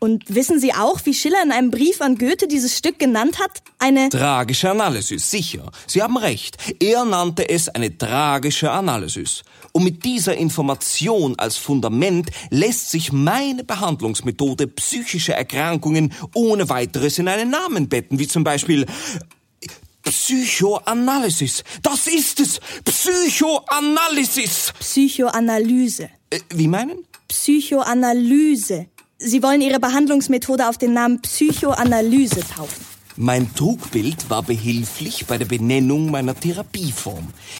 Und wissen Sie auch, wie Schiller in einem Brief an Goethe dieses Stück genannt hat? Eine Tragische Analysis, sicher. Sie haben recht. Er nannte es eine tragische Analysis. Und mit dieser Information als Fundament lässt sich meine Behandlungsmethode psychische Erkrankungen ohne weiteres in einen Namen betten, wie zum Beispiel Psychoanalysis. Das ist es. Psychoanalysis. Psychoanalyse. Äh, wie meinen? Psychoanalyse. Sie wollen Ihre Behandlungsmethode auf den Namen Psychoanalyse taufen. Mein Trugbild war behilflich bei der Benennung meiner Therapieform.